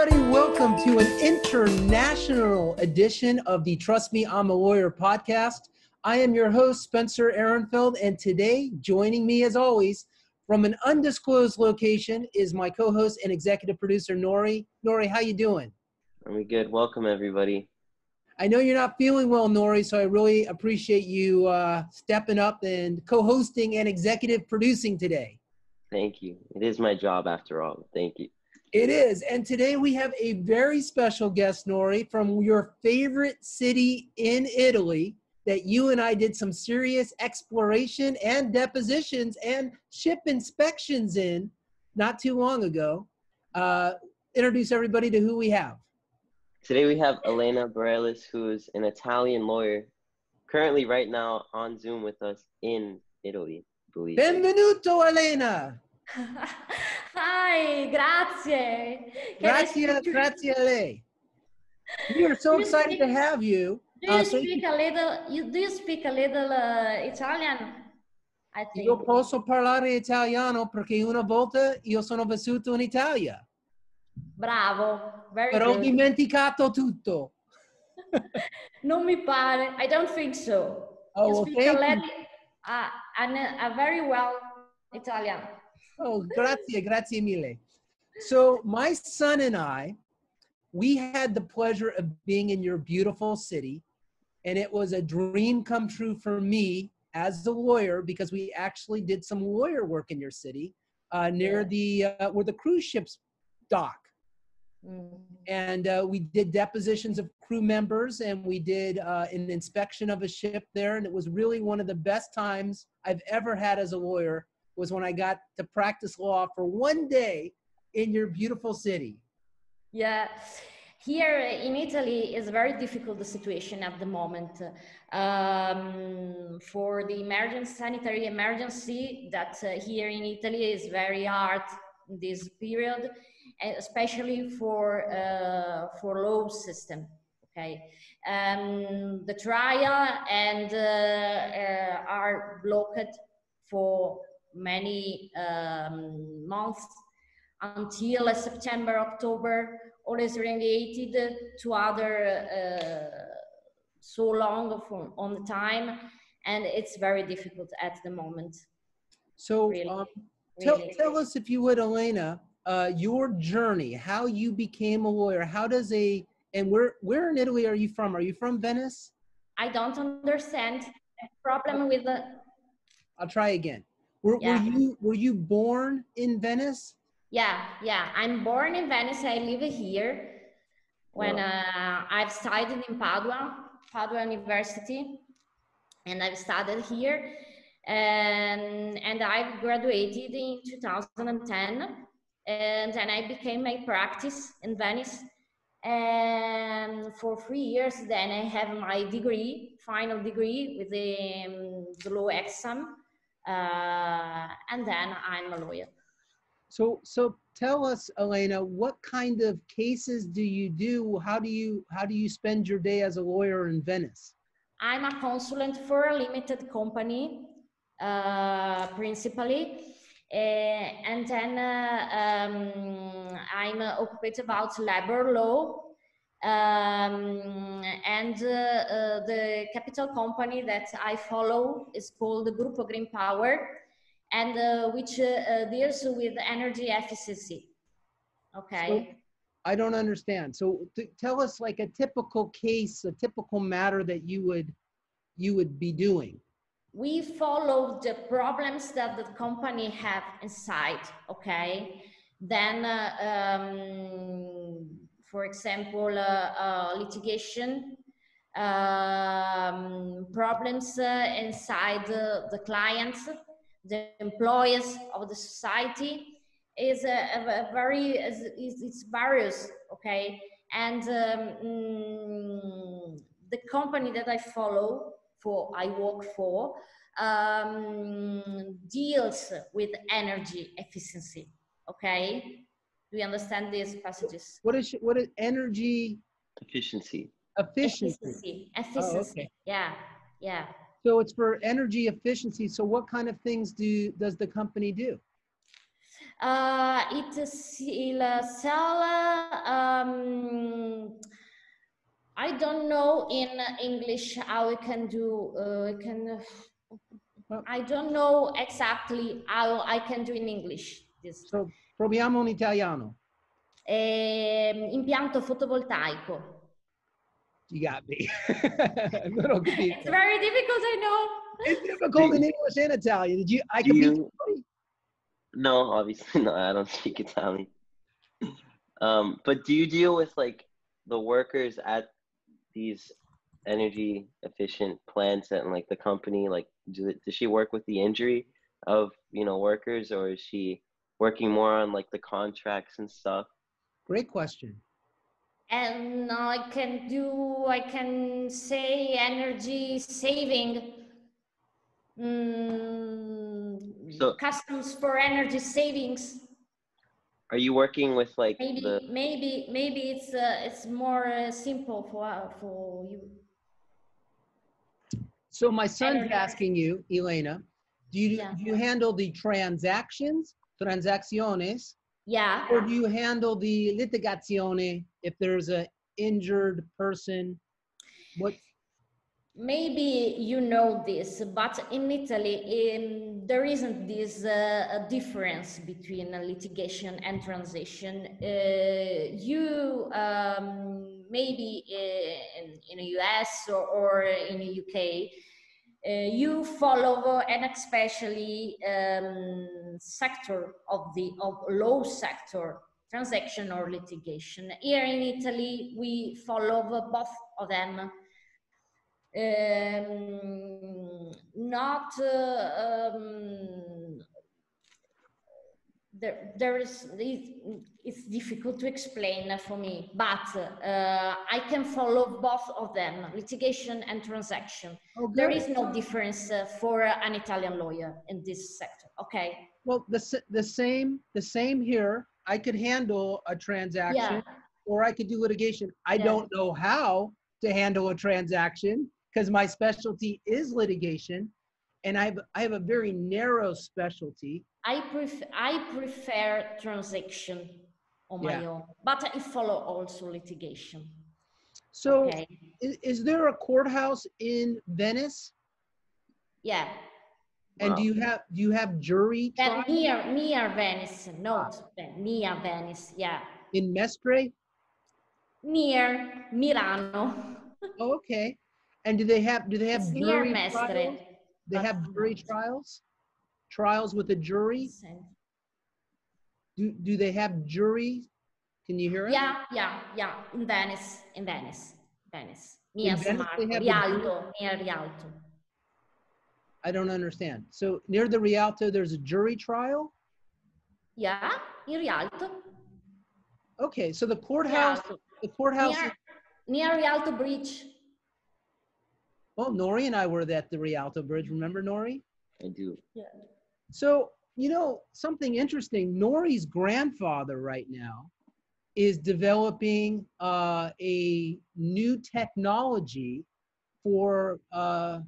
everybody. Welcome to an international edition of the Trust Me, I'm a Lawyer podcast. I am your host, Spencer Aronfeld, and today, joining me as always from an undisclosed location is my co-host and executive producer, Nori. Nori, how you doing? Are we good? Welcome, everybody. I know you're not feeling well, Nori, so I really appreciate you uh, stepping up and co-hosting and executive producing today. Thank you. It is my job after all. Thank you. It is. And today we have a very special guest, Nori, from your favorite city in Italy that you and I did some serious exploration and depositions and ship inspections in not too long ago. Uh, introduce everybody to who we have. Today we have Elena Bareilles, who is an Italian lawyer, currently right now on Zoom with us in Italy. Believe Benvenuto, Elena. Hi, grazie. Grazie, grazie a lei. We are so excited to have you. Do you uh, speak so a little? You do you speak a little uh, Italian? I think. Io posso parlare italiano perché una volta io sono vissuto in Italia. Bravo, very Però good. ho dimenticato tutto. non mi pare. I don't think so. Oh, you speak okay. a, little, uh, a very well Italian. Oh, grazie, grazie mille. So my son and I, we had the pleasure of being in your beautiful city, and it was a dream come true for me as a lawyer because we actually did some lawyer work in your city uh, near the uh, where the cruise ships dock. Mm. And uh, we did depositions of crew members and we did uh, an inspection of a ship there. And it was really one of the best times I've ever had as a lawyer was when I got to practice law for one day in your beautiful city. Yeah. Here in Italy is very difficult the situation at the moment um, for the emergency sanitary emergency that uh, here in Italy is very hard in this period, especially for uh, for law system. Okay, um, the trial and uh, uh are blocked for many um, months until September, October, always related to other uh, so long from, on the time, and it's very difficult at the moment. So, really, um, tell, really. tell us if you would, Elena, uh, your journey, how you became a lawyer. How does a and where where in Italy are you from? Are you from Venice? I don't understand. Problem with the. I'll try again. Were, yeah. were you were you born in Venice? Yeah, yeah. I'm born in Venice. I live here. When uh, I've studied in Padua, Padua University, and I've studied here, and and I graduated in 2010, and then I became a practice in Venice. And for three years, then I have my degree, final degree with the, um, the law exam and then I'm a lawyer. So, so tell us, Elena, what kind of cases do you do? How do you how do you spend your day as a lawyer in Venice? I'm a consultant for a limited company, uh, principally, uh, and then uh, um, I'm occupied about labor law um, and uh, uh, the capital company that I follow is called Gruppo Green Power, and uh, which deals with energy efficiency. Okay. So I don't understand. So tell us like a typical case, a typical matter that you would you would be doing. We follow the problems that the company have inside. Okay. Then uh, um, for example, uh, uh, litigation um, problems uh, inside the clients, the employers of the society is a, a very is, it's various okay? And um, mm, the company that i follow for i work for um, deals with energy efficiency okay do you understand these passages? What is what is energy efficiency? Efficiency. Efficiency. efficiency. Oh, okay. Yeah. Yeah. So it's for energy efficiency. So what kind of things do does the company do? Uh, it is il sell. Um, I don't know in English how we can do. Uh, we can. Well- I don't know exactly how I can do in English this. So proviamo un italiano. Ehm, impianto fotovoltaico. You got me. Little It's very difficult, I know. It's difficult in English and Italian. Did you? I can you- No, obviously not. I don't speak Italian. Um, but do you deal with like the workers at these energy efficient plants and like the company? Like, do, does she work with the injury of you know workers, or is she working more on like the contracts and stuff? Great question. And I can do, I can say energy saving. Mm, So- customs for energy savings. Are you working with like Maybe, the? maybe, maybe it's uh, it's more uh, simple for uh, for you. So my son's Energy. asking you, Elena, do you Yeah. do you handle the transactions, transacciones, Yeah. or do you handle the litigazione if there's a injured person? What? Maybe you know this, but in Italy, um, there isn't this uh, difference between litigation and transition. Uh, you um, maybe uh, in, in the US or, or in the UK, you follow an especially um, sector of the of law sector, transaction or litigation. Here in Italy, we follow both of them um, not uh, um, there, there is it's difficult to explain for me but uh, i can follow both of them litigation and transaction Oh, there is no difference uh, for an italian lawyer in this sector okay Well, the the same the same here. I could handle a transaction, or I could do litigation. I Yeah. don't know how to handle a transaction because my specialty is litigation, and I have I have a very narrow specialty. i prefer i prefer transaction on my own but i follow also litigation So, okay is, is there a courthouse in Venice? yeah And do you have do you have jury Yeah, trials near near Venice, not Ve- near Venice. Yeah, in Mestre? near Milano. Oh, okay. And do they have do they have It's near Mestre. trials? They have jury trials? Trials with a jury? Do do they have jury? Can you hear it? Yeah, yeah, yeah. In Venice, in Venice, Venice. Near In San Venice Marco, the Rialto, near Rialto. I don't understand. So near the Rialto, there's a jury trial? Yeah, in Rialto. Okay, so the courthouse, Rialto. the courthouse, Near, near Rialto Bridge. Well, Nori and I were at the Rialto Bridge. Remember Nori? I do. Yeah. So, you know, something interesting, Nori's grandfather right now is developing uh, a new technology for uh,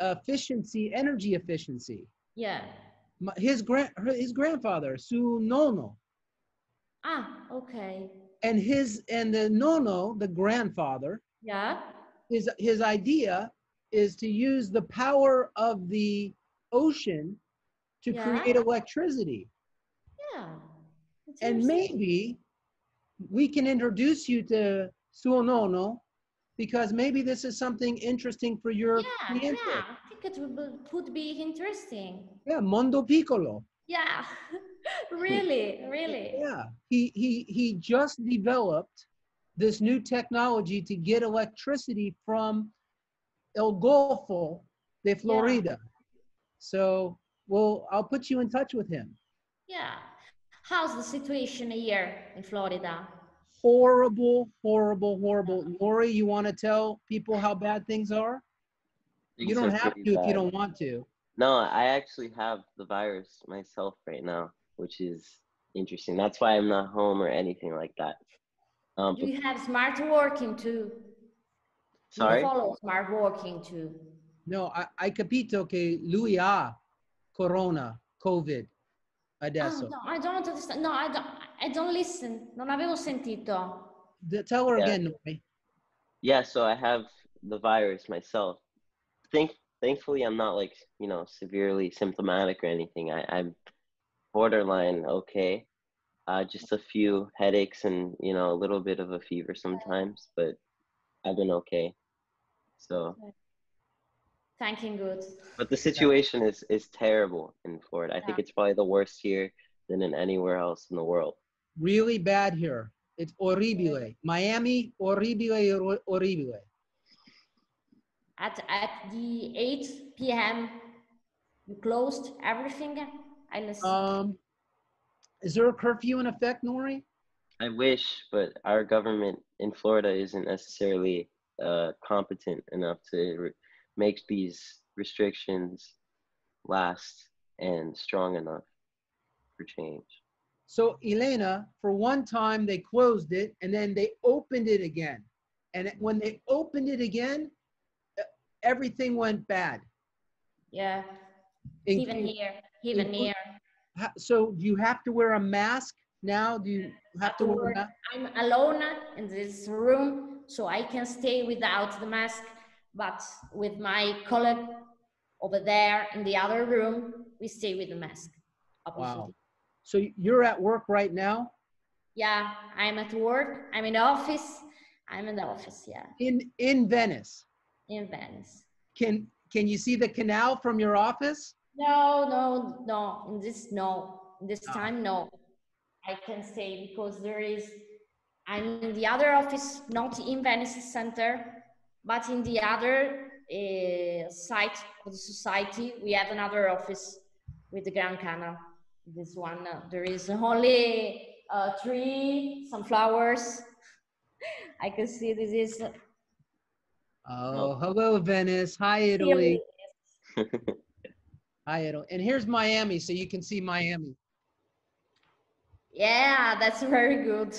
efficiency, energy efficiency. Yeah. His, grand, his grandfather, su nono, Ah, okay. and his and the nono, the grandfather, Yeah. His his idea is to use the power of the ocean to Yeah. create electricity. Yeah. And maybe we can introduce you to suo nono because maybe this is something interesting for your Yeah, yeah. I think it would be, could be interesting. Yeah, mondo piccolo. Yeah, really, really. Yeah, he he he just developed this new technology to get electricity from El Golfo de Florida. So, well, I'll put you in touch with him. Yeah. How's the situation here in Florida? Horrible, horrible, horrible. Nori, you want to tell people how bad things are? You don't have pretty to if you don't want to. No, I actually have the virus myself right now, which is interesting. That's why I'm not home or anything like that. Um, you have smart working too? Sorry. You follow smart working too. No, I, I capito que lui ha corona, COVID. adesso. Oh, no, I don't understand. No, I don't. I don't listen. Non avevo sentito. D- Tell her Yeah. again, Nori. Yeah, so I have the virus myself. Think thankfully I'm not like, you know, severely symptomatic or anything. I, I'm borderline okay. Uh just a few headaches and, you know, a little bit of a fever sometimes, but I've been okay. So Thanking good. but the situation is is terrible in Florida. I think it's probably the worst here than in anywhere else in the world. Really bad here. It's horrible. Miami, horrible, hor- horribile. At at the 8 p.m. you closed everything. I listen. Um, is there a curfew in effect, Nori? I wish, but our government in Florida isn't necessarily uh, competent enough to re- make these restrictions last and strong enough for change. So, Elena, for one time they closed it and then they opened it again. And when they opened it again, uh, everything went bad. yeah. In- Even here. Even in- here. Ha- So, do you have to wear a mask now? Do you have to wear a mask? I'm alone in this room, so I can stay without the mask. But with my colleague over there in the other room, we stay with the mask. obviously. Wow. So, you're at work right now Yeah, I'm at work. I'm in the office. I'm in the office. Yeah, in in Venice. in Venice. Can can you see the canal from your office? No, no, no. In this, no. In this Ah. time, no. I can say because there is. I'm in the other office, not in Venice Center, but in the other uh, site of the society. We have another office with the Grand Canal. This one, uh, there is only uh, tree, some flowers. I can see this is Oh, hello, Venice. Hi, Italy. Hi, Italy. And here's Miami, so you can see Miami. Yeah, that's very good.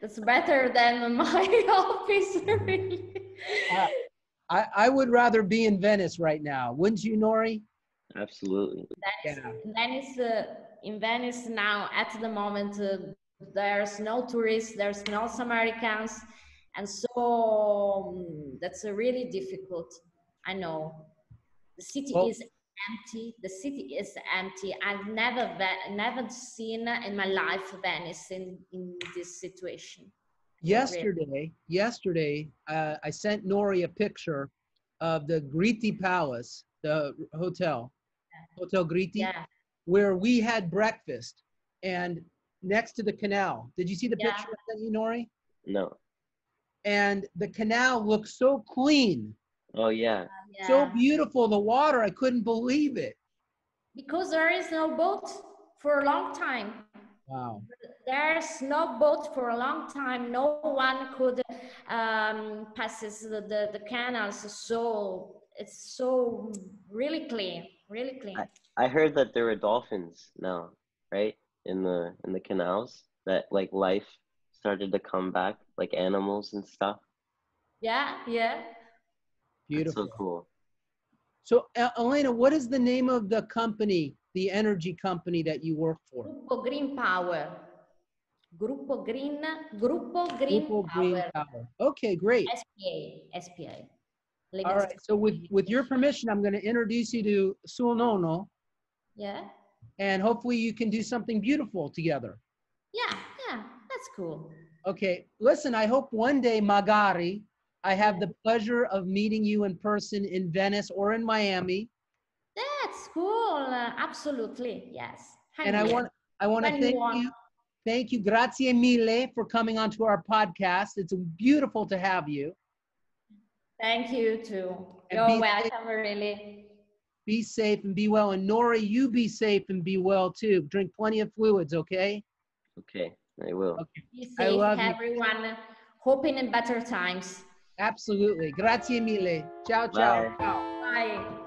That's better than my office, really. Uh, I, I would rather be in Venice right now, wouldn't you, Nori? Absolutely. Yeah. Venice, uh, in Venice now, at the moment, uh, there's no tourists, there's no Americans, and so um, that's uh, really difficult. I know. The city Well- is empty. The city is empty. I've never, ve- never seen in my life Venice in, in this situation. Yesterday, yesterday, uh, I sent Nori a picture of the Gritti Palace, the hotel, Hotel Gritti, Yeah, where we had breakfast and next to the canal. Did you see the Yeah. picture I sent you, Nori? No. And the canal looks so clean, Oh yeah. yeah. so beautiful. The water, I couldn't believe it. because there is no boat for a long time. Wow. There's no boat for a long time. No one could um, passes the, the, the canals. So it's so really clean, really clean. I heard that there were dolphins now, right? In the in the canals that like life started to come back, like animals and stuff. yeah, yeah. That's Beautiful. so cool. So, uh, Elena, what is the name of the company, the energy company that you work for? Gruppo Green Power. Gruppo Green, Gruppo Green Gruppo Power. Green Power. Okay, great. SPA, SPA. All Limited right. So, with with your permission, I'm going to introduce you to Sul Nono, Yeah, and hopefully, you can do something beautiful together. yeah, yeah. That's cool. Okay. Listen, I hope one day, magari, I have the pleasure of meeting you in person in Venice or in Miami. That's cool. Uh, absolutely, yes. And I want I want to When you thank want. you. Thank you, grazie mille, for coming onto our podcast. It's beautiful to have you. Thank you too. And You're be- welcome, really. Be safe and be well. And Nori, you be safe and be well too. Drink plenty of fluids, okay? Okay, I will. Okay. Be I safe, love you. everyone. Hoping in better times. Absolutely. Grazie mille. Ciao, ciao. Bye. ciao. Bye.